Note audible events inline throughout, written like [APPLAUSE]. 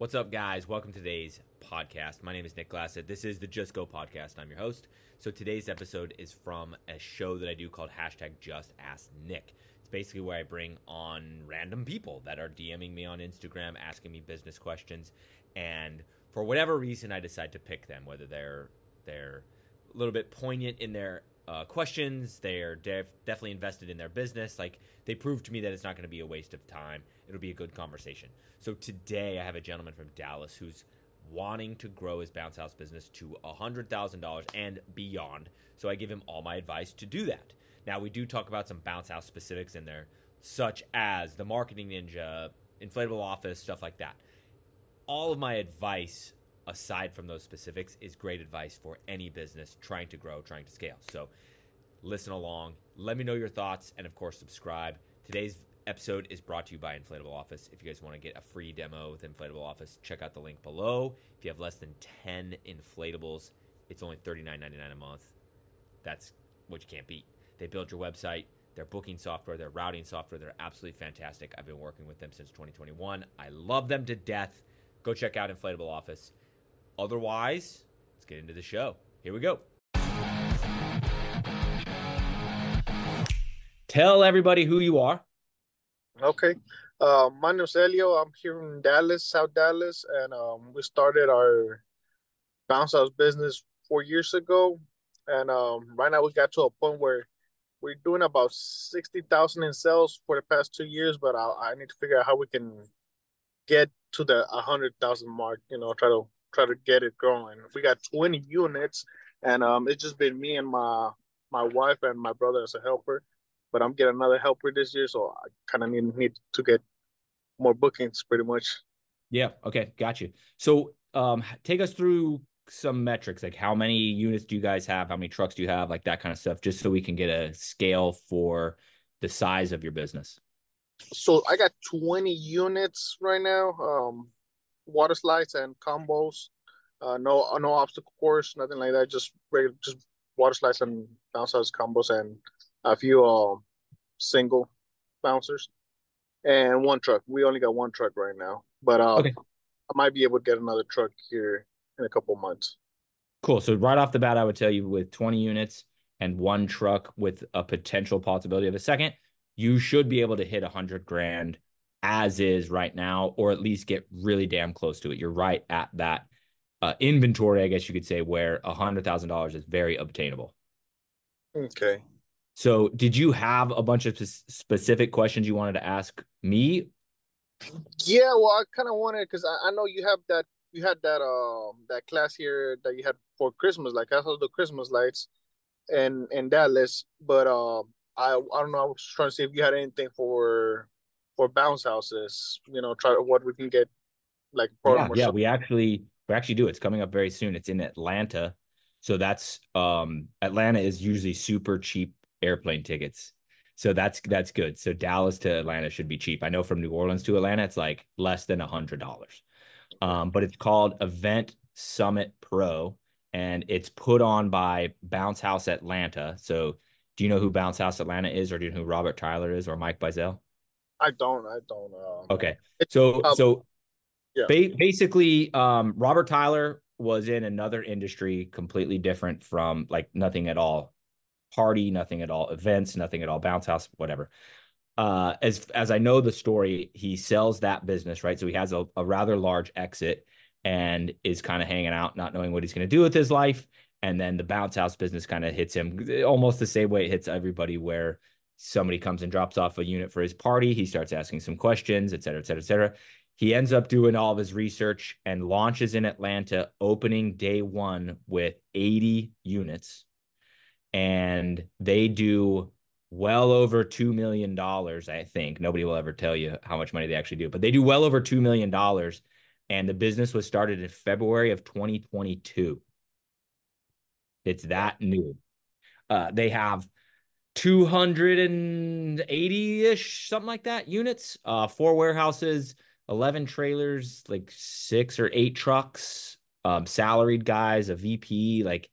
What's up, guys? Welcome to today's podcast. My name is Nick Glassett. This is the Just Go podcast. I'm your host. So today's episode is from a show that I do called hashtag Just Ask Nick. It's basically where I bring on random people that are DMing me on Instagram, asking me business questions, and for whatever reason, I decide to pick them, whether they're they're a little bit poignant in their uh, questions. They're def- definitely invested in their business. Like they prove to me that it's not going to be a waste of time. It'll be a good conversation. So today I have a gentleman from Dallas who's wanting to grow his bounce house business to $100,000 and beyond. So I give him all my advice to do that. Now we do talk about some bounce house specifics in there, such as the marketing ninja, inflatable office, stuff like that. All of my advice aside from those specifics, is great advice for any business trying to grow, trying to scale. So listen along. Let me know your thoughts, and of course, subscribe. Today's episode is brought to you by Inflatable Office. If you guys want to get a free demo with Inflatable Office, check out the link below. If you have less than 10 inflatables, it's only $39.99 a month. That's what you can't beat. They build your website, their booking software, their routing software. They're absolutely fantastic. I've been working with them since 2021. I love them to death. Go check out Inflatable Office. Otherwise, let's get into the show. Here we go. Tell everybody who you are. Okay. Uh, my name's Elio. I'm here in Dallas, South Dallas, and um, we started our bounce house business four years ago. And um, right now we got to a point where we're doing about 60,000 in sales for the past two years, but I, I need to figure out how we can get to the 100,000 mark, you know, try to try to get it going. We got 20 units, and um, it's just been me and my my wife and my brother as a helper. But I'm getting another helper this year, so I kind of need need to get more bookings, pretty much. Yeah. Okay. Got you. So, um, take us through some metrics, like how many units do you guys have? How many trucks do you have? Like that kind of stuff, just so we can get a scale for the size of your business. So I got 20 units right now. Um, water slides and combos. Uh, no, no obstacle course, nothing like that. Just regular, just water slides and bounce house combos and a few uh, single bouncers and one truck. We only got one truck right now, but uh, okay. I might be able to get another truck here in a couple months. Cool. So right off the bat, I would tell you with 20 units and one truck with a potential possibility of a second, you should be able to hit a hundred grand as is right now, or at least get really damn close to it. You're right at that uh, inventory, I guess you could say, where a hundred thousand dollars is very obtainable. Okay. So, did you have a bunch of specific questions you wanted to ask me? Yeah, well, I kind of wanted because I, I know you have that you had that um that class here that you had for Christmas, like I saw the Christmas lights, and and Dallas, but um I I don't know. I was trying to see if you had anything for for bounce houses. You know, try what we can get like yeah, yeah we actually we actually do. It's coming up very soon. It's in Atlanta, so that's um Atlanta is usually super cheap airplane tickets. So that's that's good. So Dallas to Atlanta should be cheap. I know from New Orleans to Atlanta, it's like less than a hundred dollars. Um, but it's called Event Summit Pro, and it's put on by Bounce House Atlanta. So do you know who Bounce House Atlanta is, or do you know who Robert Tyler is, or Mike Bizel? I don't. I don't. Um, okay. So um, so yeah. Ba- basically, um, Robert Tyler was in another industry completely different from like nothing at all party, nothing at all events, nothing at all bounce house, whatever. Uh, as as I know the story, he sells that business, right? So he has a, a rather large exit and is kind of hanging out, not knowing what he's going to do with his life. And then the bounce house business kind of hits him almost the same way it hits everybody, where somebody comes and drops off a unit for his party. He starts asking some questions, et cetera, et cetera, et cetera. He ends up doing all of his research and launches in Atlanta, opening day one with 80 units. And they do well over $2 million, I think. Nobody will ever tell you how much money they actually do, but they do well over $2 million. And the business was started in February of 2022. It's that new. Uh, they have 280 ish, something like that units, uh, four warehouses, 11 trailers, like six or eight trucks, um, salaried guys, a VP. Like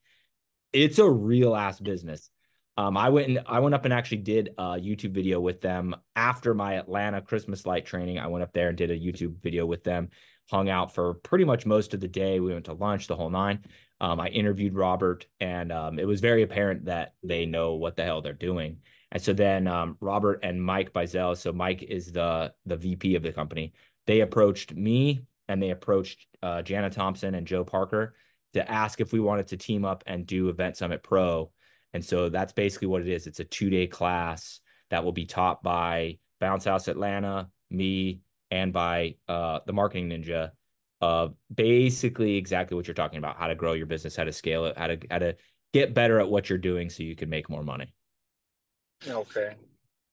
it's a real ass business. Um, I went and I went up and actually did a YouTube video with them after my Atlanta Christmas light training. I went up there and did a YouTube video with them. hung out for pretty much most of the day. We went to lunch, the whole nine. Um, I interviewed Robert, and um, it was very apparent that they know what the hell they're doing. And so then um, Robert and Mike Bizel, so Mike is the the VP of the company. They approached me and they approached uh, Jana Thompson and Joe Parker to ask if we wanted to team up and do Event Summit Pro. And so that's basically what it is. It's a two day class that will be taught by Bounce House Atlanta, me, and by uh, the Marketing Ninja. Uh, basically exactly what you're talking about: how to grow your business, how to scale it, how to how to get better at what you're doing so you can make more money. Okay.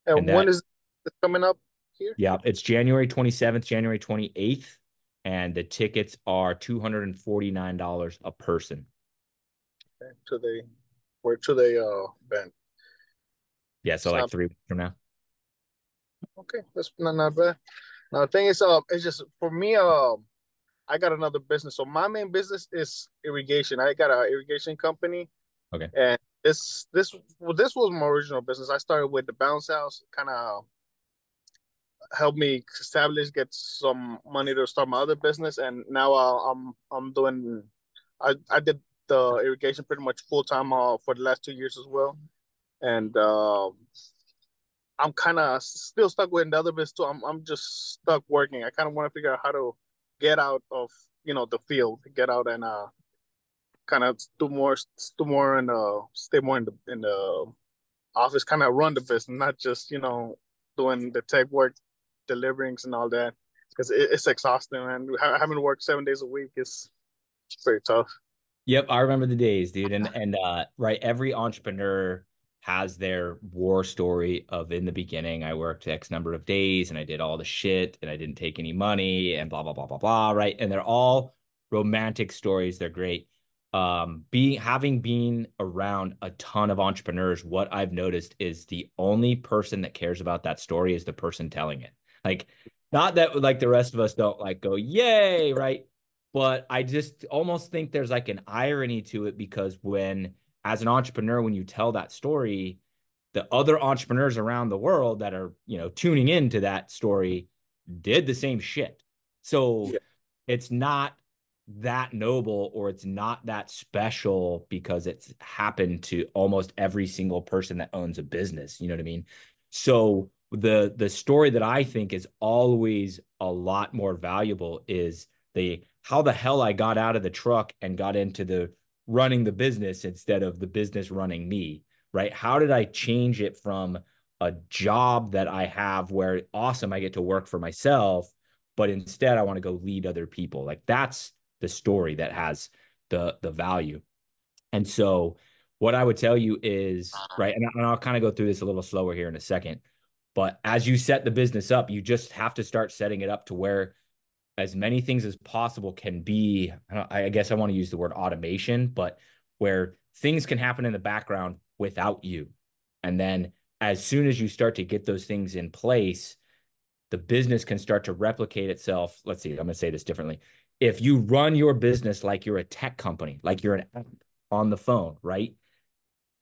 And, and that, when is it coming up here? Yeah, it's January 27th, January 28th, and the tickets are $249 a person. Okay. To the where to the uh event. Yeah, so like three weeks from now. Okay, that's not, not bad. Now the thing is, uh, it's just for me, um, I got another business. So my main business is irrigation. I got an irrigation company. Okay. And this this well, this was my original business. I started with the bounce house, kind of helped me establish, get some money to start my other business, and now uh, I'm I'm doing. I I did the irrigation pretty much full time uh, for the last two years as well, and uh, I'm kind of still stuck with the other business too. I'm I'm just stuck working. I kind of want to figure out how to get out of you know the field, get out and uh kind of do more, do more, and uh, stay more in the in the office, kind of run the business, not just you know doing the tech work, deliverings and all that, because it, it's exhausting, man. Having to work seven days a week is pretty tough. Yep, I remember the days, dude, and and uh, right, every entrepreneur has their war story of in the beginning I worked X number of days and I did all the shit and I didn't take any money and blah blah blah blah blah right and they're all romantic stories they're great um being having been around a ton of entrepreneurs what i've noticed is the only person that cares about that story is the person telling it like not that like the rest of us don't like go yay right? But i just almost think there's like an irony to it because when as an entrepreneur when you tell that story the other entrepreneurs around the world that are you know tuning into that story did the same shit. So yeah. it's not that noble or it's not that special because it's happened to almost every single person that owns a business you know what i mean? So the the story that i think is always a lot more valuable is the how the hell i got out of the truck and got into the running the business instead of the business running me right how did i change it from a job that i have where awesome i get to work for myself but instead i want to go lead other people like that's the story that has the the value. And so what I would tell you is right, and, I'll kind of go through this a little slower here in a second. But as you set the business up, you just have to start setting it up to where as many things as possible can be. I, guess I want to use the word automation, but where things can happen in the background without you. And then as soon as you start to get those things in place, the business can start to replicate itself. Let's see, I'm going to say this differently if you run your business like you're a tech company, like you're an app on the phone, right?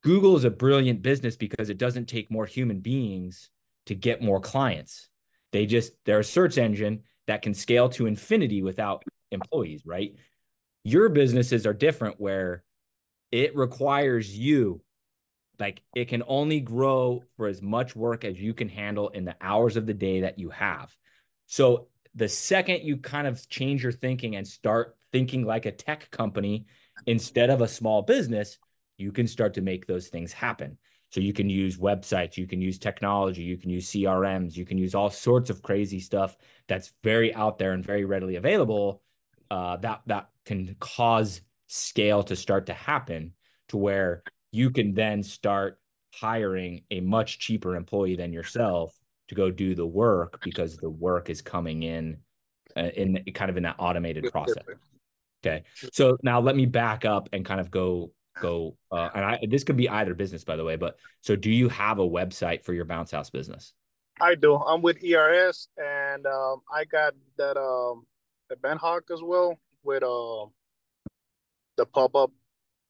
Google is a brilliant business because it doesn't take more human beings to get more clients. They just, they're a search engine that can scale to infinity without employees, right? Your businesses are different where it requires you, like it can only grow for as much work as you can handle in the hours of the day that you have. So the second you kind of change your thinking and start thinking like a tech company instead of a small business, you can start to make those things happen. So you can use websites, you can use technology, you can use CRMs, you can use all sorts of crazy stuff that's very out there and very readily available. Uh, that that can cause scale to start to happen to where you can then start hiring a much cheaper employee than yourself to go do the work because the work is coming in uh, in kind of in that automated process. Okay. So now let me back up and kind of go go uh, and I this could be either business by the way, but so do you have a website for your bounce house business? I do. I'm with ERS and um, I got that um Event Hawk as well with uh the pop up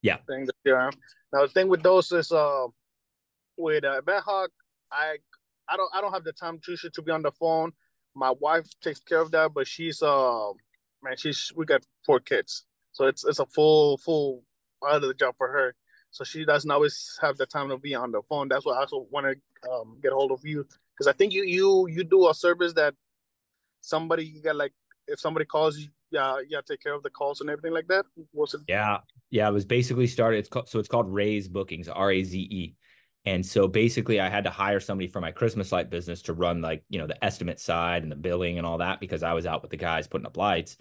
yeah thing the CRM. Now the thing with those is uh with uh, Event Hawk I I don't I don't have the time Trisha to be on the phone. My wife takes care of that, but she's uh man, she's we got four kids, so it's it's a full full the job for her. So she doesn't always have the time to be on the phone. That's why I also want to um, get a hold of you because I think you you you do a service that somebody you got like if somebody calls you, yeah, to take care of the calls and everything like that. Was it? Yeah, yeah. It was basically started. It's called, so it's called Raze Bookings, R A Z E. And so basically, I had to hire somebody for my Christmas light business to run like, you know, the estimate side and the billing and all that because I was out with the guys putting up lights.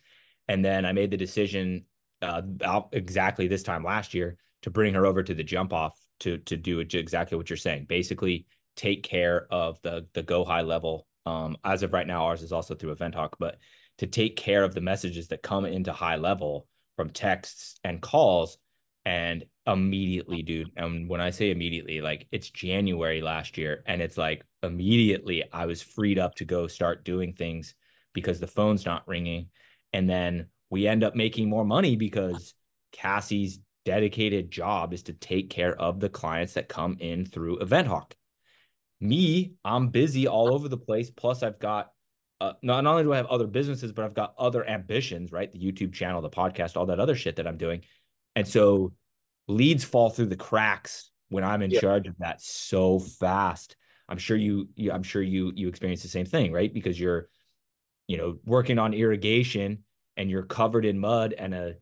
And then I made the decision uh, exactly this time last year to bring her over to the jump off to to do exactly what you're saying. Basically, take care of the the go high level. Um, as of right now, ours is also through Event Hawk, but to take care of the messages that come into high level from texts and calls and immediately, dude. And when I say immediately, like it's January last year, and it's like immediately I was freed up to go start doing things because the phone's not ringing. And then we end up making more money because Cassie's dedicated job is to take care of the clients that come in through Event Hawk. Me, I'm busy all over the place. Plus, I've got uh, not, not only do I have other businesses, but I've got other ambitions, right? The YouTube channel, the podcast, all that other shit that I'm doing. And so leads fall through the cracks when I'm in charge of that so fast. I'm sure you, you, I'm sure you you experience the same thing, right? Because you're, you know, working on irrigation and you're covered in mud and a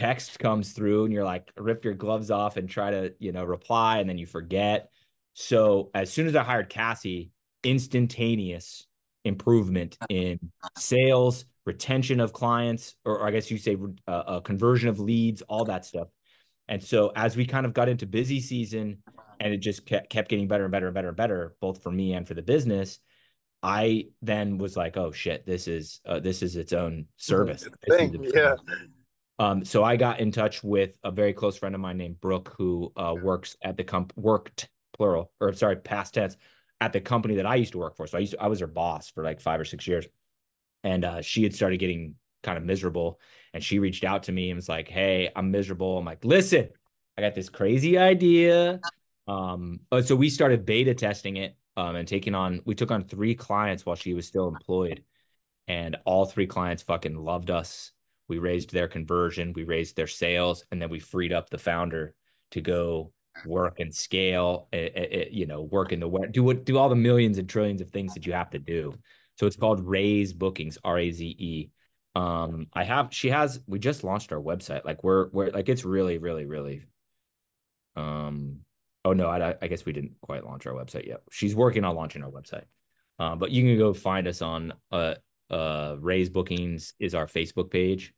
text comes through and you're like rip your gloves off and try to, you know, reply and then you forget. So as soon as I hired Cassie, instantaneous improvement in sales, retention of clients, or, or I guess you say uh, a conversion of leads, all that stuff. And so as we kind of got into busy season and it just kept, kept getting better and better and better and better, both for me and for the business, I then was like, oh shit, this is uh, this is its own service. Thing, yeah. Um, so I got in touch with a very close friend of mine named Brooke, who uh, works at the comp worked plural or sorry past tense at the company that I used to work for. So I used to, I was her boss for like five or six years, and uh, she had started getting kind of miserable, and she reached out to me and was like, "Hey, I'm miserable." I'm like, "Listen, I got this crazy idea." Um, so we started beta testing it um, and taking on. We took on three clients while she was still employed, and all three clients fucking loved us. We raised their conversion, we raised their sales, and then we freed up the founder to go work and scale, it, it, you know, work in the web, do what, do all the millions and trillions of things that you have to do. So it's called Raze Bookings, R A Z E. Um, I have, she has, we just launched our website. Like we're, we're like, it's really, really, really, um, oh no, I, I guess we didn't quite launch our website yet. She's working on launching our website. Um, but you can go find us on, uh, uh, Raze Bookings is our Facebook page.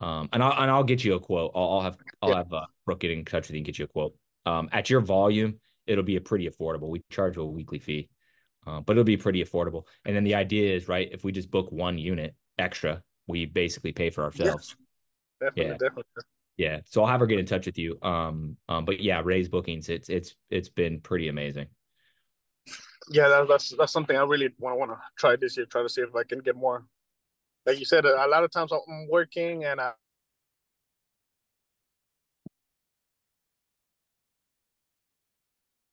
Um, and I'll, and I'll get you a quote. I'll, I'll have, I'll have, uh, Brooke get in touch with you and get you a quote um, at your volume, it'll be a pretty affordable. We charge a weekly fee, uh, but it'll be pretty affordable. And then the idea is, right, if we just book one unit extra, we basically pay for ourselves. Yeah, definitely, yeah. definitely. Yeah. So I'll have her get in touch with you. Um, um, but yeah, Raze bookings. It's it's it's been pretty amazing. Yeah, that, that's that's something I really want to want to try this year. Try to see if I can get more. Like you said, a, a lot of times I'm working and I,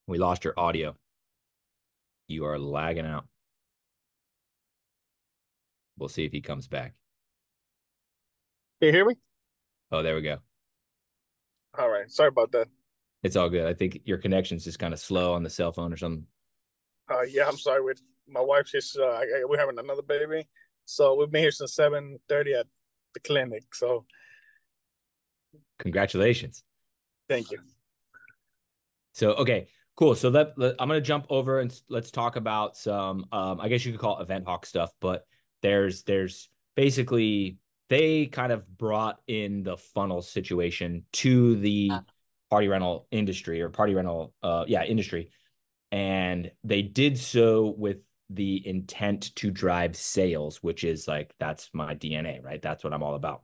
We lost your audio. You are lagging out. We'll see if he comes back. Can you hear me? Oh, there we go. All right. Sorry about that. It's all good. I think your connection's just kind of slow on the cell phone or something. Uh, yeah, I'm sorry. With my wife, she's uh, we're having another baby, so we've been here since seven thirty at the clinic. So, congratulations. Thank you. So, okay, Cool. So let, let, I'm going to jump over and let's talk about some. Um, I guess you could call it Event Hawk stuff, but there's there's basically they kind of brought in the funnel situation to the party rental industry or party rental, uh, yeah, industry, and they did so with the intent to drive sales, which is like that's my DNA, right? That's what I'm all about.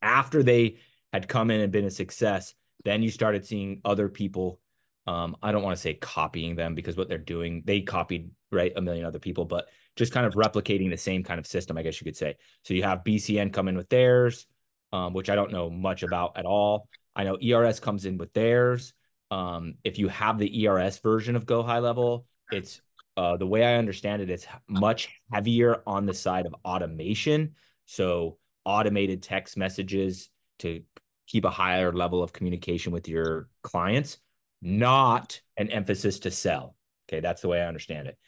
After they had come in and been a success, then you started seeing other people um, I don't want to say copying them because what they're doing, they copied right a million other people, but just kind of replicating the same kind of system, I guess you could say. So you have BCN come in with theirs, um, which I don't know much about at all. I know ERS comes in with theirs. Um, if you have the ERS version of Go High Level, it's uh, the way I understand it, it's much heavier on the side of automation. So automated text messages to keep a higher level of communication with your clients, not an emphasis to sell. Okay, that's the way I understand it.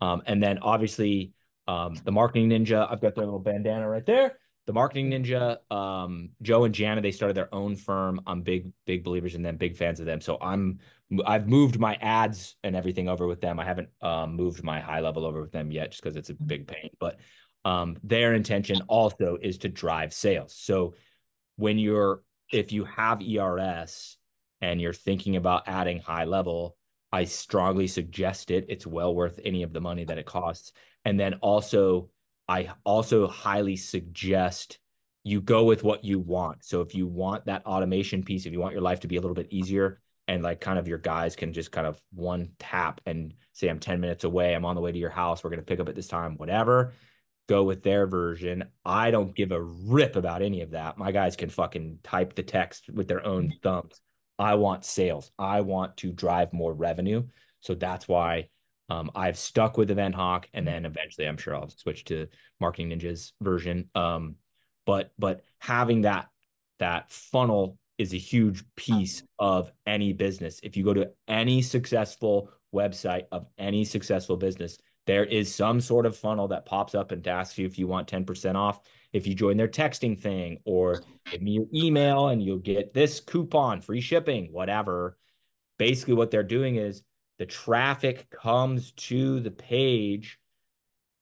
Um, and then obviously, um, the marketing ninja, I've got their little bandana right there. The marketing ninja, um, Joe and Jana, they started their own firm. I'm big, big believers in them, big fans of them. So I'm, I've moved my ads and everything over with them. I haven't um, moved my high level over with them yet, just because it's a big pain. But um, their intention also is to drive sales. So when you're, if you have ERS and you're thinking about adding high level, I strongly suggest it. It's well worth any of the money that it costs. And then also, I also highly suggest you go with what you want. So if you want that automation piece, if you want your life to be a little bit easier and like kind of your guys can just kind of one tap and say, I'm 10 minutes away, I'm on the way to your house, we're going to pick up at this time, whatever, go with their version. I don't give a rip about any of that. My guys can fucking type the text with their own thumbs. I want sales. I want to drive more revenue. So that's why um, I've stuck with Event Hawk, and then eventually I'm sure I'll switch to Marketing Ninja's version. Um, but but having that that funnel is a huge piece of any business. If you go to any successful website of any successful business, there is some sort of funnel that pops up and asks you if you want 10% off if you join their texting thing or give me your email and you'll get this coupon, free shipping, whatever. Basically, what they're doing is the traffic comes to the page,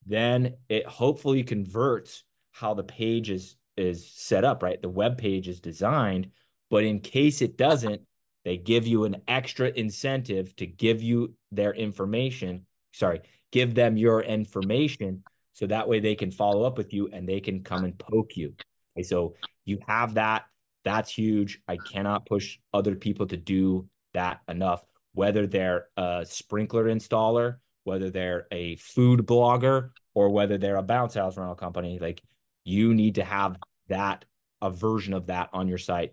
then it hopefully converts how the page is is set up, right? The web page is designed, but in case it doesn't, they give you an extra incentive to give you their information. Sorry, give them your information so that way they can follow up with you and they can come and poke you. Okay, so you have that. That's huge. I cannot push other people to do that enough, whether they're a sprinkler installer, whether they're a food blogger, or whether they're a bounce house rental company. Like you need to have that, a version of that on your site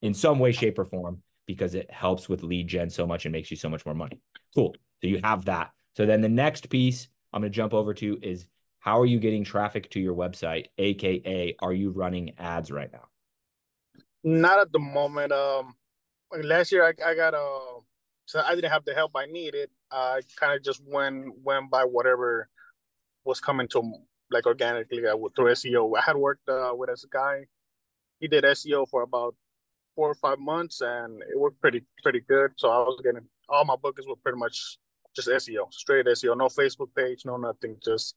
in some way, shape, or form because it helps with lead gen so much and makes you so much more money. Cool. So you have that. So then the next piece I'm going to jump over to is how are you getting traffic to your website? AKA, are you running ads right now? Not at the moment. Um, last year I, I got a, uh, so I didn't have the help I needed. I kind of just went went by whatever was coming to like organically uh, through SEO. I had worked uh, with a guy. He did SEO for about four or five months, and it worked pretty pretty good. So I was getting all my bookings were pretty much just SEO, straight SEO, no Facebook page, no nothing, just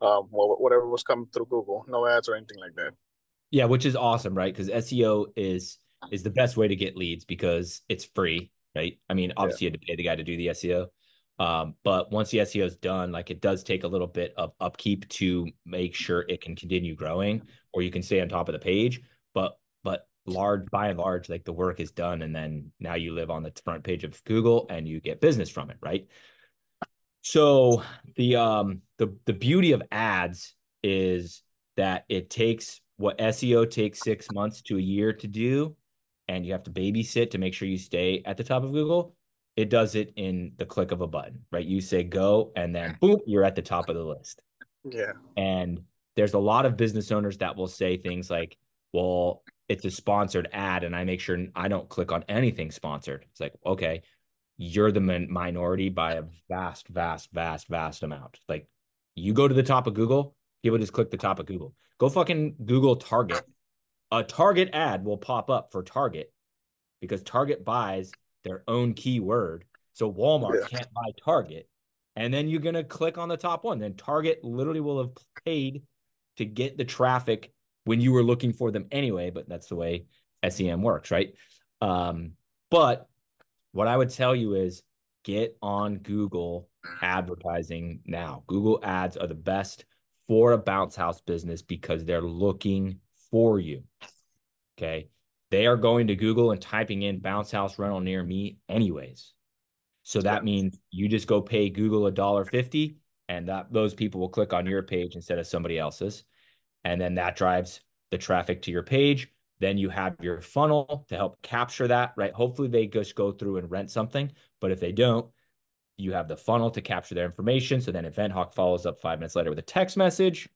um, well whatever was coming through Google, no ads or anything like that. Yeah, which is awesome, right? Because SEO is is the best way to get leads because it's free, right? I mean, obviously yeah. you had to pay the guy to do the SEO, um, but once the SEO is done, like it does take a little bit of upkeep to make sure it can continue growing, or you can stay on top of the page. But but large by and large, like the work is done, and then now you live on the front page of Google and you get business from it, right? So the um the the beauty of ads is that it takes what SEO takes six months to a year to do, and you have to babysit to make sure you stay at the top of Google. It does it in the click of a button, right? You say go, and then boom, you're at the top of the list. Yeah. And there's a lot of business owners that will say things like, well, it's a sponsored ad, and I make sure I don't click on anything sponsored. It's like, okay, you're the minority by a vast, vast, vast, vast amount. Like you go to the top of Google, people just click the top of Google. Go fucking Google Target. A Target ad will pop up for Target because Target buys their own keyword. So Walmart yeah. can't buy Target. And then you're going to click on the top one. Then Target literally will have paid to get the traffic when you were looking for them anyway. But that's the way SEM works, right? Um, but what I would tell you is get on Google advertising now. Google ads are the best for a bounce house business because they're looking for you. Okay. They are going to Google and typing in bounce house rental near me, anyways. So that means you just go pay Google a dollar fifty, and that those people will click on your page instead of somebody else's. And then that drives the traffic to your page. Then you have your funnel to help capture that, right? Hopefully they just go through and rent something. But if they don't, you have the funnel to capture their information. So then EventHawk follows up five minutes later with a text message,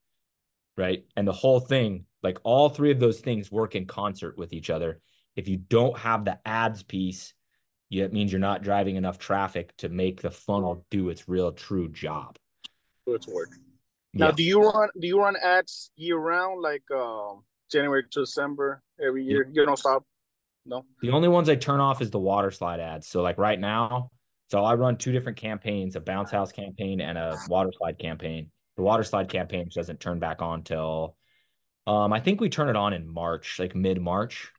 right? And the whole thing like all three of those things work in concert with each other. If you don't have the ads piece, it means you're not driving enough traffic to make the funnel do its real true job. Do its work. Now, do you run do you run ads year round, like uh, January to December every year? You don't stop. No. The only ones I turn off is the water slide ads. So like right now, so I run two different campaigns: a bounce house campaign and a water slide campaign. The water slide campaign doesn't turn back on till um, I think we turn it on in March, like mid March.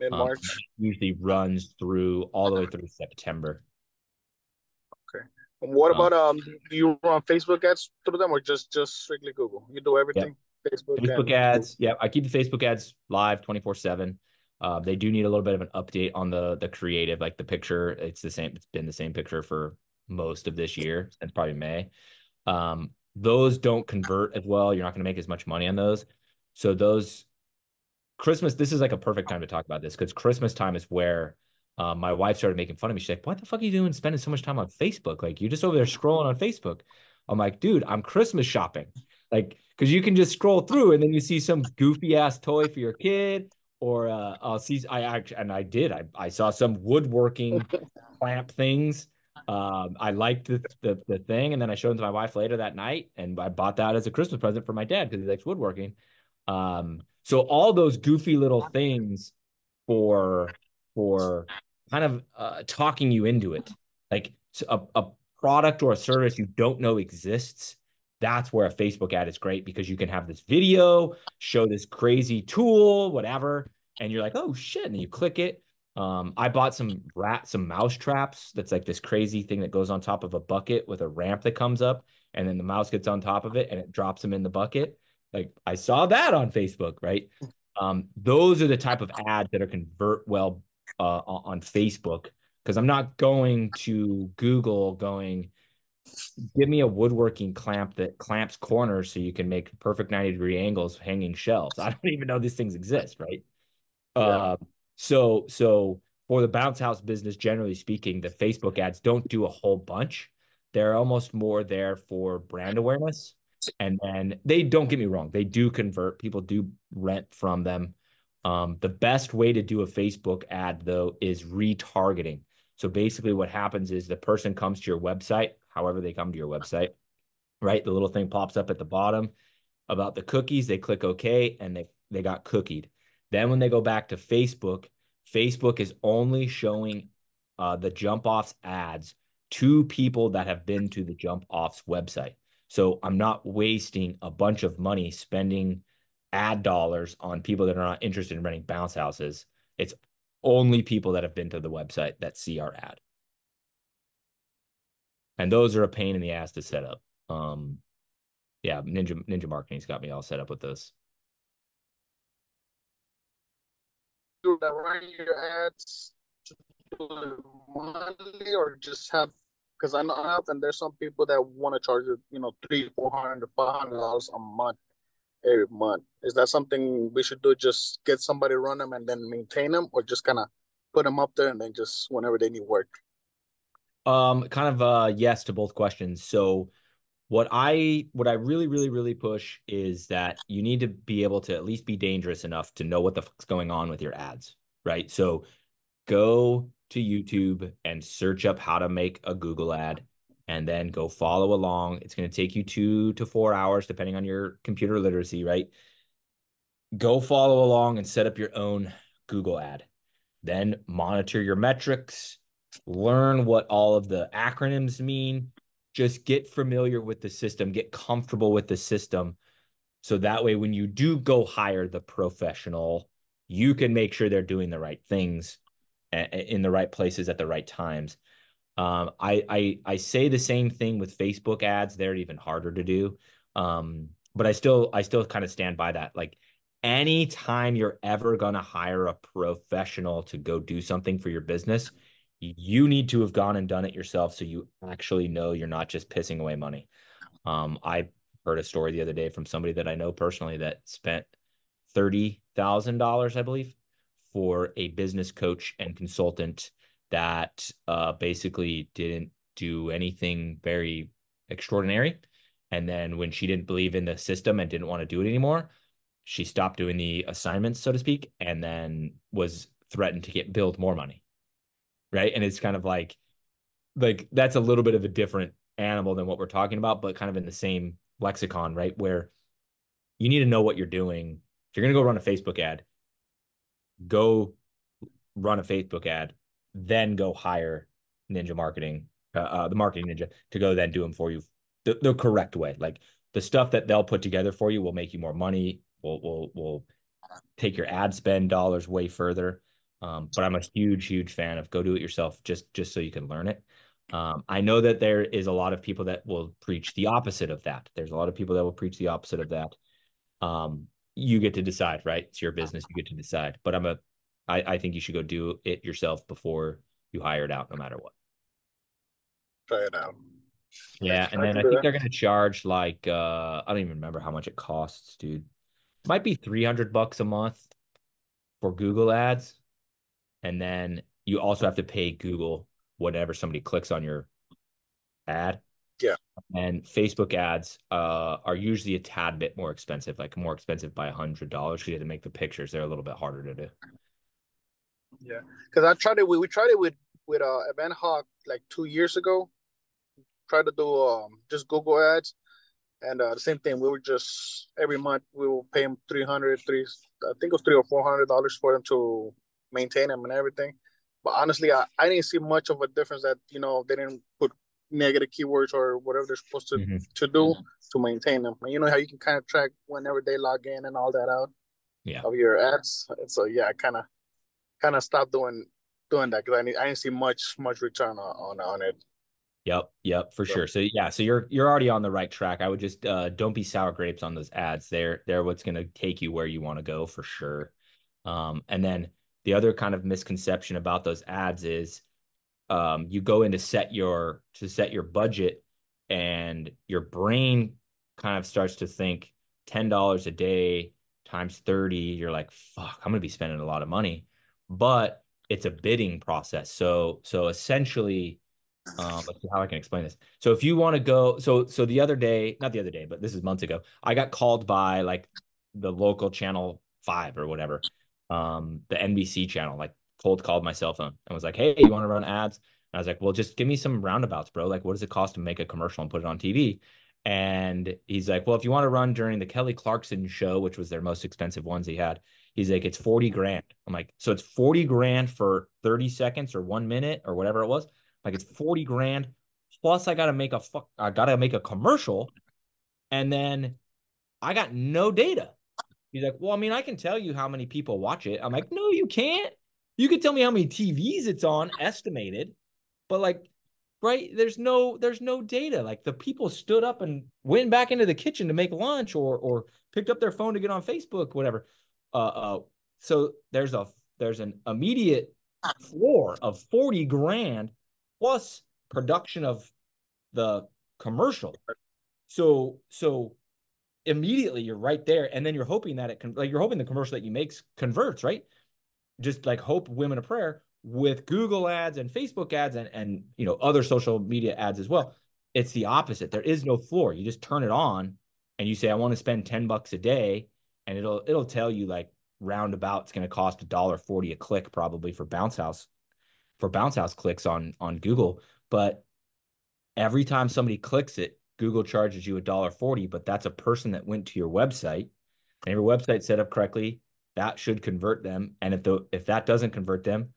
Mid March um, usually runs through all the way through September. Okay. And what about um? Do you run Facebook ads through them, or just just strictly Google? You do everything. Yeah. Facebook, Facebook ads. Yeah, I keep the Facebook ads live twenty four seven. Uh, they do need a little bit of an update on the the creative, like the picture. It's the same. It's been the same picture for most of this year since probably May. Um, those don't convert as well. You're not going to make as much money on those. So those Christmas, this is like a perfect time to talk about this because Christmas time is where uh, my wife started making fun of me. She's like, "What the fuck are you doing, spending so much time on Facebook? Like you're just over there scrolling on Facebook." I'm like, "Dude, I'm Christmas shopping." Like, because you can just scroll through and then you see some goofy ass toy for your kid, or uh, I'll see. I actually, and I did. I I saw some woodworking [LAUGHS] clamp things. Um, I liked the, the the thing, and then I showed them to my wife later that night, and I bought that as a Christmas present for my dad because he likes woodworking. Um, so all those goofy little things for for kind of uh, talking you into it, like a, a product or a service you don't know exists. That's where a Facebook ad is great because you can have this video, show this crazy tool, whatever, and you're like, oh shit, and you click it. Um, I bought some rat, some mouse traps. That's like this crazy thing that goes on top of a bucket with a ramp that comes up, and then the mouse gets on top of it and it drops them in the bucket. Like I saw that on Facebook, right? Um, those are the type of ads that are convert well uh, on Facebook because I'm not going to Google going, give me a woodworking clamp that clamps corners so you can make perfect 90 degree angles hanging shelves. I don't even know these things exist, right? Yeah. Uh, so so for the bounce house business, generally speaking, the Facebook ads don't do a whole bunch. They're almost more there for brand awareness and then they don't get me wrong they do convert people do rent from them um, the best way to do a facebook ad though is retargeting so basically what happens is the person comes to your website however they come to your website right the little thing pops up at the bottom about the cookies they click ok and they they got cookied then when they go back to facebook facebook is only showing uh, the jump offs ads to people that have been to the jump offs website so I'm not wasting a bunch of money spending ad dollars on people that are not interested in renting bounce houses. It's only people that have been to the website that see our ad. And those are a pain in the ass to set up. Um, yeah, Ninja Ninja Marketing's got me all set up with this. Do that run your ads monthly or just have because I know and there's some people that want to charge you, you know, three, four hundred, five hundred dollars a month every month. Is that something we should do? Just get somebody run them and then maintain them, or just kind of put them up there and then just whenever they need work? Um, kind of uh yes to both questions. So what I what I really really really push is that you need to be able to at least be dangerous enough to know what the fuck's going on with your ads, right? So go to YouTube and search up how to make a Google ad and then go follow along. It's going to take you two to four hours, depending on your computer literacy, right? Go follow along and set up your own Google ad. Then monitor your metrics, learn what all of the acronyms mean. Just get familiar with the system, get comfortable with the system. So that way, when you do go hire the professional, you can make sure they're doing the right things in the right places at the right times. Um, I, I I say the same thing with Facebook ads. They're even harder to do. Um, but I still I still kind of stand by that. Like anytime you're ever gonna hire a professional to go do something for your business, you need to have gone and done it yourself so you actually know you're not just pissing away money. Um, I heard a story the other day from somebody that I know personally that spent thirty thousand dollars, I believe, for a business coach and consultant that uh, basically didn't do anything very extraordinary. And then when she didn't believe in the system and didn't want to do it anymore, she stopped doing the assignments, so to speak, and then was threatened to get billed more money. Right. And it's kind of like, like that's a little bit of a different animal than what we're talking about, but kind of in the same lexicon, right? Where you need to know what you're doing. If you're going to go run a Facebook ad, go run a Facebook ad, then go hire Ninja Marketing, uh, uh, the Marketing Ninja, to go then do them for you the, the correct way. Like the stuff that they'll put together for you will make you more money. Will will will take your ad spend dollars way further. Um, but I'm a huge, huge fan of go do it yourself, just just so you can learn it. Um, I know that there is a lot of people that will preach the opposite of that. There's a lot of people that will preach the opposite of that. Um, you get to decide, right? It's your business. You get to decide. But I'm a, I, I think you should go do it yourself before you hire it out, no matter what. Try it out. Yeah, and then I think they're gonna charge like uh I don't even remember how much it costs, dude. It might be three hundred bucks a month for Google ads, and then you also have to pay Google whenever somebody clicks on your ad. Yeah. And Facebook ads uh, are usually a tad bit more expensive, like more expensive by a hundred dollars. You have to make the pictures; they're a little bit harder to do. Yeah, because I tried it. We, we tried it with with uh Event Hawk like two years ago. Tried to do um just Google ads, and uh, the same thing. We were just every month we will pay them 300 three I think it was three or four hundred dollars for them to maintain them and everything. But honestly, I, I didn't see much of a difference that you know they didn't put negative keywords or whatever they're supposed to mm-hmm. to do to maintain them. And you know how you can kind of track whenever they log in and all that out yeah. of your ads. And so yeah, I kind of kind of stopped doing doing that because I, I didn't see much much return on on, on it. Yep, yep, for so, sure. So yeah, so you're you're already on the right track. I would just uh, don't be sour grapes on those ads. They're they're what's going to take you where you want to go for sure. Um, and then the other kind of misconception about those ads is um, you go in to set your to set your budget and your brain kind of starts to think $10 a day times 30 you're like fuck i'm going to be spending a lot of money. But it's a bidding process. So so essentially um, let's see how I can explain this. So if you want to go, so so the other day, not the other day, but this is months ago, I got called by like the local channel five or whatever, um, the NBC channel, like cold called my cell phone and was like, Hey, you want to run ads? And I was like, Well, just give me some roundabouts, bro. Like, what does it cost to make a commercial and put it on TV? And he's like, Well, if you want to run during the Kelly Clarkson show, which was their most expensive ones he had, he's like, It's 40 grand. I'm like, So it's 40 grand for 30 seconds or one minute or whatever it was. Like, it's 40 grand. Plus, I got to make a fuck, I got to make a commercial. And then I got no data. He's like, well, I mean, I can tell you how many people watch it. I'm like, no, you can't. You can tell me how many TVs it's on, estimated, but like, right? There's no, there's no data. Like the people stood up and went back into the kitchen to make lunch, or or picked up their phone to get on Facebook, whatever. Uh, uh so there's a there's an immediate floor of forty grand plus production of the commercial. So so immediately you're right there and then you're hoping that it can like you're hoping the commercial that you makes converts right? Just like hope women of prayer with google ads and facebook ads and and you know other social media ads as well. It's the opposite. There is no floor. You just turn it on and you say i want to spend 10 bucks a day and it'll it'll tell you like roundabout it's going to cost a dollar 40 a click probably for bounce house for bounce house clicks on on google. But every time somebody clicks it Google charges you a dollar forty, but that's a person that went to your website and your website set up correctly. That should convert them. And if the if that doesn't convert them,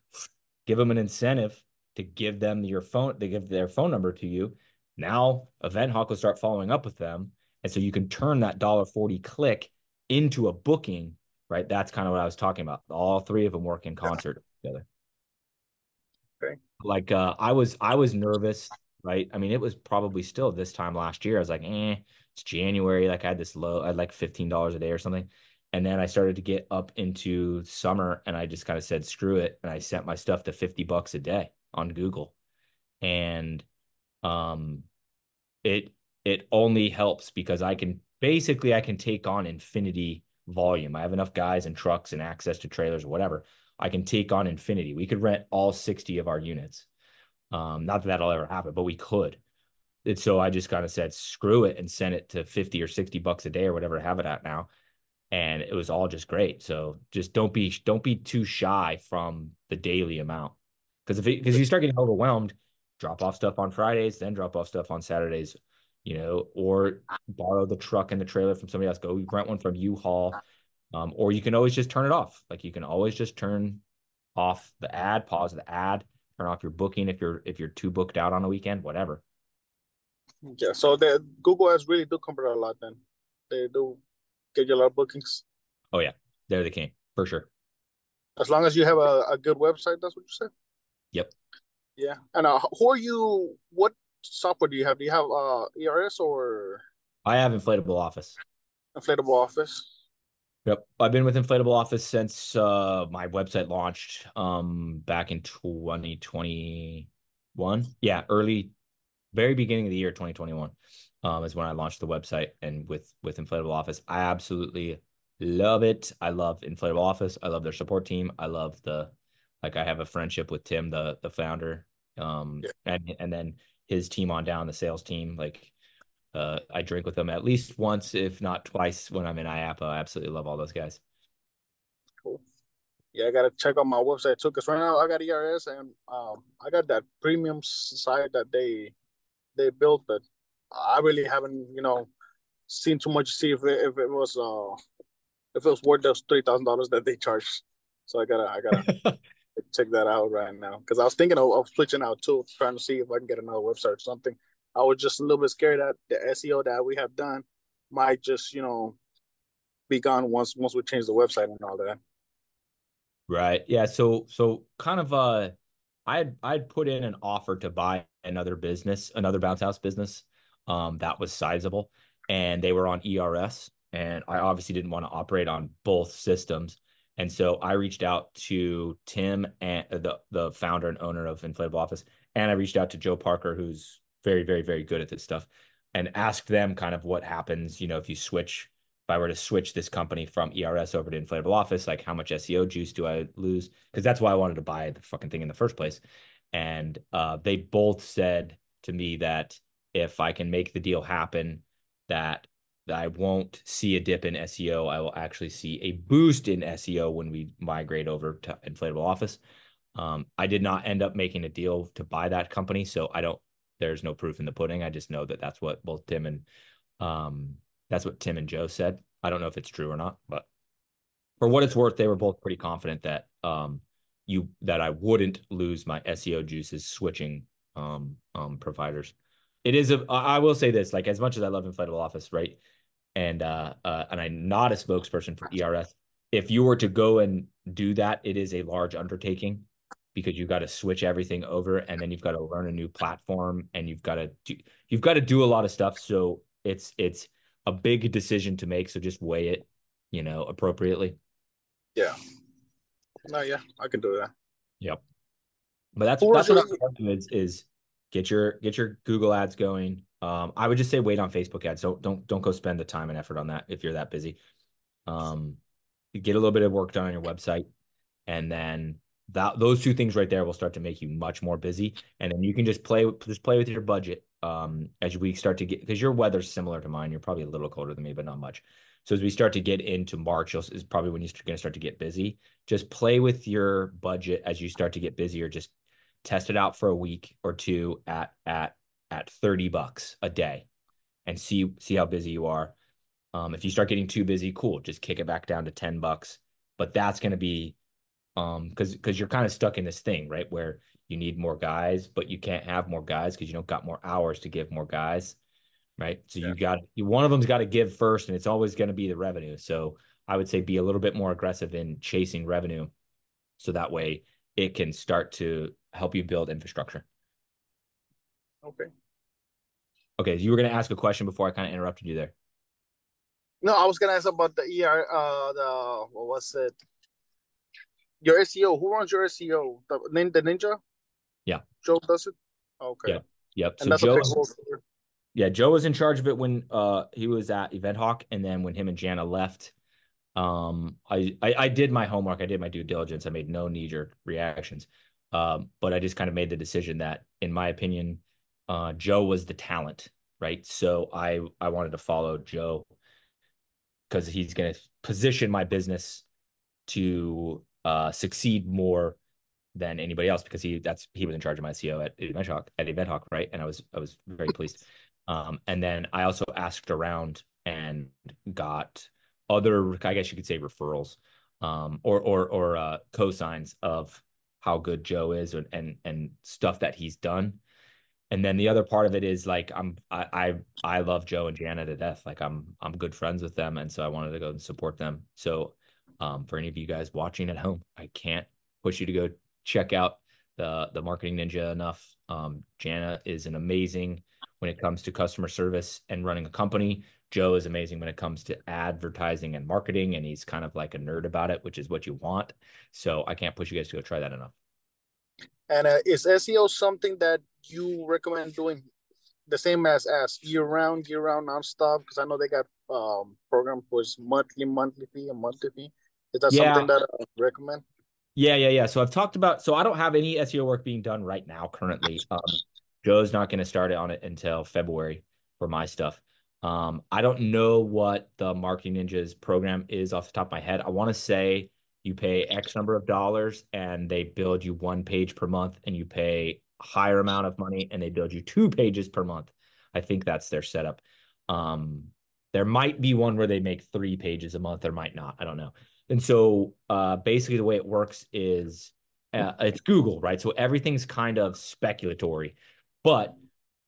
give them an incentive to give them your phone. They give their phone number to you. Now, Event Hawk will start following up with them, and so you can turn that dollar forty click into a booking. Right. That's kind of what I was talking about. All three of them work in concert together. Okay. Like uh, I was, I was nervous right? I mean, it was probably still this time last year. I was like, eh, it's January. Like I had this low, I had like $15 a day or something. And then I started to get up into summer and I just kind of said, screw it. And I sent my stuff to 50 bucks a day on Google. And um it it only helps because I can basically I can take on infinity volume. I have enough guys and trucks and access to trailers or whatever. I can take on infinity. We could rent all 60 of our units um, not that that'll ever happen, but we could. And so I just kind of said, screw it and sent it to 50 or 60 bucks a day or whatever have it at now. and it was all just great. So just don't be don't be too shy from the daily amount because if because you start getting overwhelmed, drop off stuff on Fridays, then drop off stuff on Saturdays, you know, or borrow the truck and the trailer from somebody else. Go rent one from U-Haul, um, or you can always just turn it off. Like you can always just turn off the ad, pause the ad, turn off your booking if you're if you're too booked out on a weekend, whatever. Yeah, so the Google ads really do convert a lot. Then they do get you a lot of bookings. Oh yeah, There they're the king for sure. As long as you have a, a good website, that's what you said. Yep. Yeah, and uh, who are you? What software do you have? Do you have uh ERS or? I have Inflatable Office. Inflatable Office. Yep, I've been with Inflatable Office since uh, my website launched um, back in 2021. Yeah, early, very beginning of the year 2021 um, is when I launched the website and with with Inflatable Office. I absolutely love it. I love Inflatable Office. I love their support team. I love the like I have a friendship with Tim, the the founder, um, yeah. and and then his team on down, the sales team. Like uh, I drink with them at least once, if not twice, when I'm in IAAPA. I absolutely love all those guys. Cool. Yeah, I gotta check out my website too, because right now I got ERS and um, I got that premium site that they they built, but I really haven't, you know, seen too much to see if it, if it was uh if it was worth those three thousand dollars that they charged. So I gotta I gotta [LAUGHS] check that out right now because I was thinking of, of switching out too, trying to see if I can get another website or something. I was just a little bit scared that the SEO that we have done might just, you know, be gone once once we change the website and all that. Right. Yeah. So so kind of uh I'd I'd put in an offer to buy another business, another bounce house business um that was sizable and they were on ERS and I obviously didn't want to operate on both systems. And so I reached out to Tim and the the founder and owner of Inflatable Office and I reached out to Joe Parker who's very, very, very good at this stuff, and ask them kind of what happens, you know, if you switch, if I were to switch this company from ERS over to Inflatable Office, like how much SEO juice do I lose? Because that's why I wanted to buy the fucking thing in the first place. And uh, they both said to me that if I can make the deal happen, that I won't see a dip in SEO. I will actually see a boost in SEO when we migrate over to Inflatable Office. Um, I did not end up making a deal to buy that company, so I don't there's no proof in the pudding. I just know that that's what both Tim and um, that's what Tim and Joe said. I don't know if it's true or not, but for what it's worth, they were both pretty confident that um, you that I wouldn't lose my SEO juices switching um, um, providers. It is a I will say this, like as much as I love Inflatable Office, right? And uh, uh and I'm not a spokesperson for ERS. If you were to go and do that, it is a large undertaking because you've got to switch everything over and then you've got to learn a new platform and you've got to do you've got to do a lot of stuff. So it's it's a big decision to make so just weigh it you know appropriately. Yeah. No yeah i can do that. Yep. But that's or that's what i'm is, is get your get your google ads going. Um i would just say wait on facebook ads. Don't don't don't go spend the time and effort on that if you're that busy. Um get a little bit of work done on your website and then that those two things right there will start to make you much more busy. And then you can just play just play with your budget um as we start to get because your weather's similar to mine. You're probably a little colder than me but not much. So as we start to get into march is probably when you're going to start to get busy. Just play with your budget as you start to get busier. Just test it out for a week or two at at at 30 bucks a day and see see how busy you are. Um if you start getting too busy cool. Just kick it back down to 10 bucks. But that's going to be um because because you're kind of stuck in this thing right where you need more guys but you can't have more guys because you don't got more hours to give more guys right? So yeah. you got you, one of them's got to give first and it's always going to be the revenue. So i would say be a little bit more aggressive in chasing revenue so that way it can start to help you build infrastructure. Okay. Okay you were going to ask a question before i kind of interrupted you there. No i was going to ask about the er uh the what was it your SEO. Who runs your SEO? The, the Ninja. Yeah. Joe does it. Okay. Yeah. Yep. And so Joe. Yeah, Joe was in charge of it when uh he was at Event Hawk, and then when him and Jana left, um, I, I I did my homework. I did my due diligence. I made no knee jerk reactions. Um, but I just kind of made the decision that, in my opinion, uh, Joe was the talent, right? So I I wanted to follow Joe because he's gonna position my business to uh, succeed more than anybody else because he that's he was in charge of my SEO at Event Hawk at Event Hawk, right? And I was I was very pleased. Um, and then I also asked around and got other, I guess you could say, referrals um, or or or uh, cosigns of how good Joe is and and and stuff that he's done. And then the other part of it is like I'm I I, I love Joe and Jana to death. Like I'm I'm good friends with them, and so I wanted to go and support them. So um, for any of you guys watching at home, I can't push you to go check out the the Marketing Ninja enough. Um, Jana is an amazing when it comes to customer service and running a company. Joe is amazing when it comes to advertising and marketing, and he's kind of like a nerd about it, which is what you want. So I can't push you guys to go try that enough. And uh, is SEO something that you recommend doing the same as as year round, year round, nonstop? Because I know they got um program was monthly, monthly fee, a monthly fee. Is that yeah. something that I recommend? Yeah, yeah, yeah. So I've talked about. So I don't have any SEO work being done right now currently. [LAUGHS] Um, Joe's not going to start it on it until February for my stuff. Um, I don't know what the Marketing Ninjas program is off the top of my head. I want to say you pay X number of dollars and they build you one page per month, and you pay a higher amount of money and they build you two pages per month. I think that's their setup. Um, there might be one where they make three pages a month, there might not. I don't know. And so uh, basically, the way it works is uh, it's Google, right? So everything's kind of speculatory. But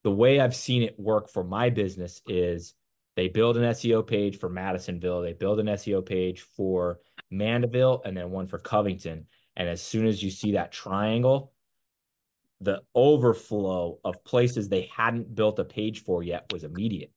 the way I've seen it work for my business is they build an SEO page for Madisonville, they build an SEO page for Mandeville, and then one for Covington. And as soon as you see that triangle, the overflow of places they hadn't built a page for yet was immediate.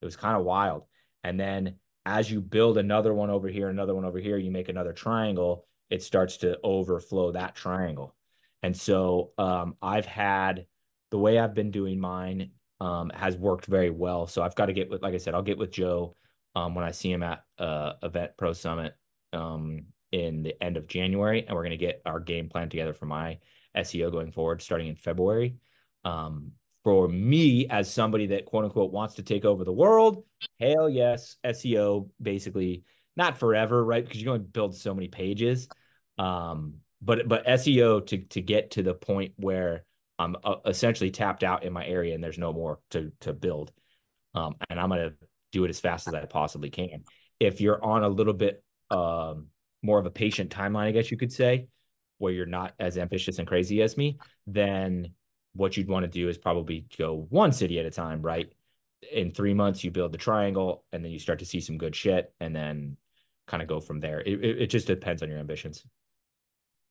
It was kind of wild. And then as you build another one over here, another one over here, you make another triangle, it starts to overflow that triangle. And so um, I've had the way I've been doing mine um, has worked very well. So I've got to get with, like I said, I'll get with Joe um, when I see him at uh, Event Pro Summit um, in the end of January, and we're going to get our game plan together for my SEO going forward, starting in February. Um, for me, as somebody that quote unquote wants to take over the world, hell yes, SEO basically not forever, right? Because you're going to build so many pages. Um, but but SEO to to get to the point where I'm uh, essentially tapped out in my area and there's no more to to build. Um, and I'm gonna do it as fast as I possibly can. If you're on a little bit um, more of a patient timeline, I guess you could say, where you're not as ambitious and crazy as me, then what you'd want to do is probably go one city at a time, right? In three months, you build the triangle, and then you start to see some good shit, and then kind of go from there. It, it, it just depends on your ambitions.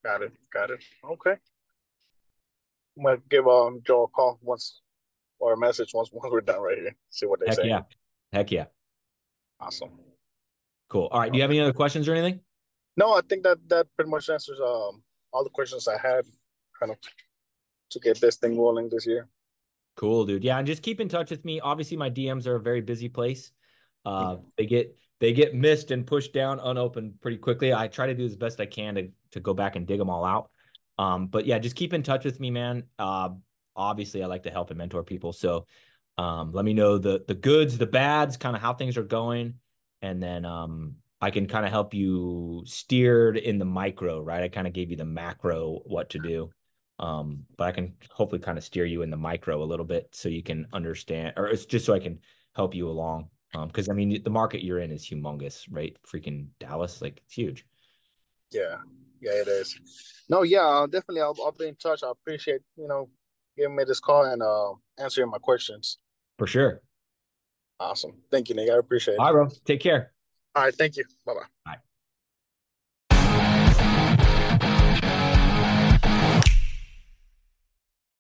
Got it. Got it. Okay. I'm gonna give um Joe a call once or a message once [LAUGHS] once we're done right here. See what they Heck say. Yeah. Heck yeah. Awesome. Cool. All right. Do you have any other questions or anything? No, I think that that pretty much answers um all the questions I had kind of to get this thing rolling this year. Cool, dude. Yeah, and just keep in touch with me. Obviously, my DMs are a very busy place. Uh, they get they get missed and pushed down unopened pretty quickly. I try to do as best I can to to go back and dig them all out. Um, but yeah, just keep in touch with me, man. Uh, obviously, I like to help and mentor people. So um, let me know the the goods, the bads, kind of how things are going, and then um, I can kind of help you steered in the micro, right? I kind of gave you the macro what to do. Um, but I can hopefully kind of steer you in the micro a little bit so you can understand, or it's just so I can help you along. Um, because I mean the market you're in is humongous, right? Freaking Dallas, like it's huge. Yeah, yeah, it is. No, yeah, definitely. I'll, I'll be in touch. I appreciate you know giving me this call and uh, answering my questions. For sure. Awesome. Thank you, Nick. I appreciate it. All right, bro. Take care. All right. Thank you. Bye bye. Bye.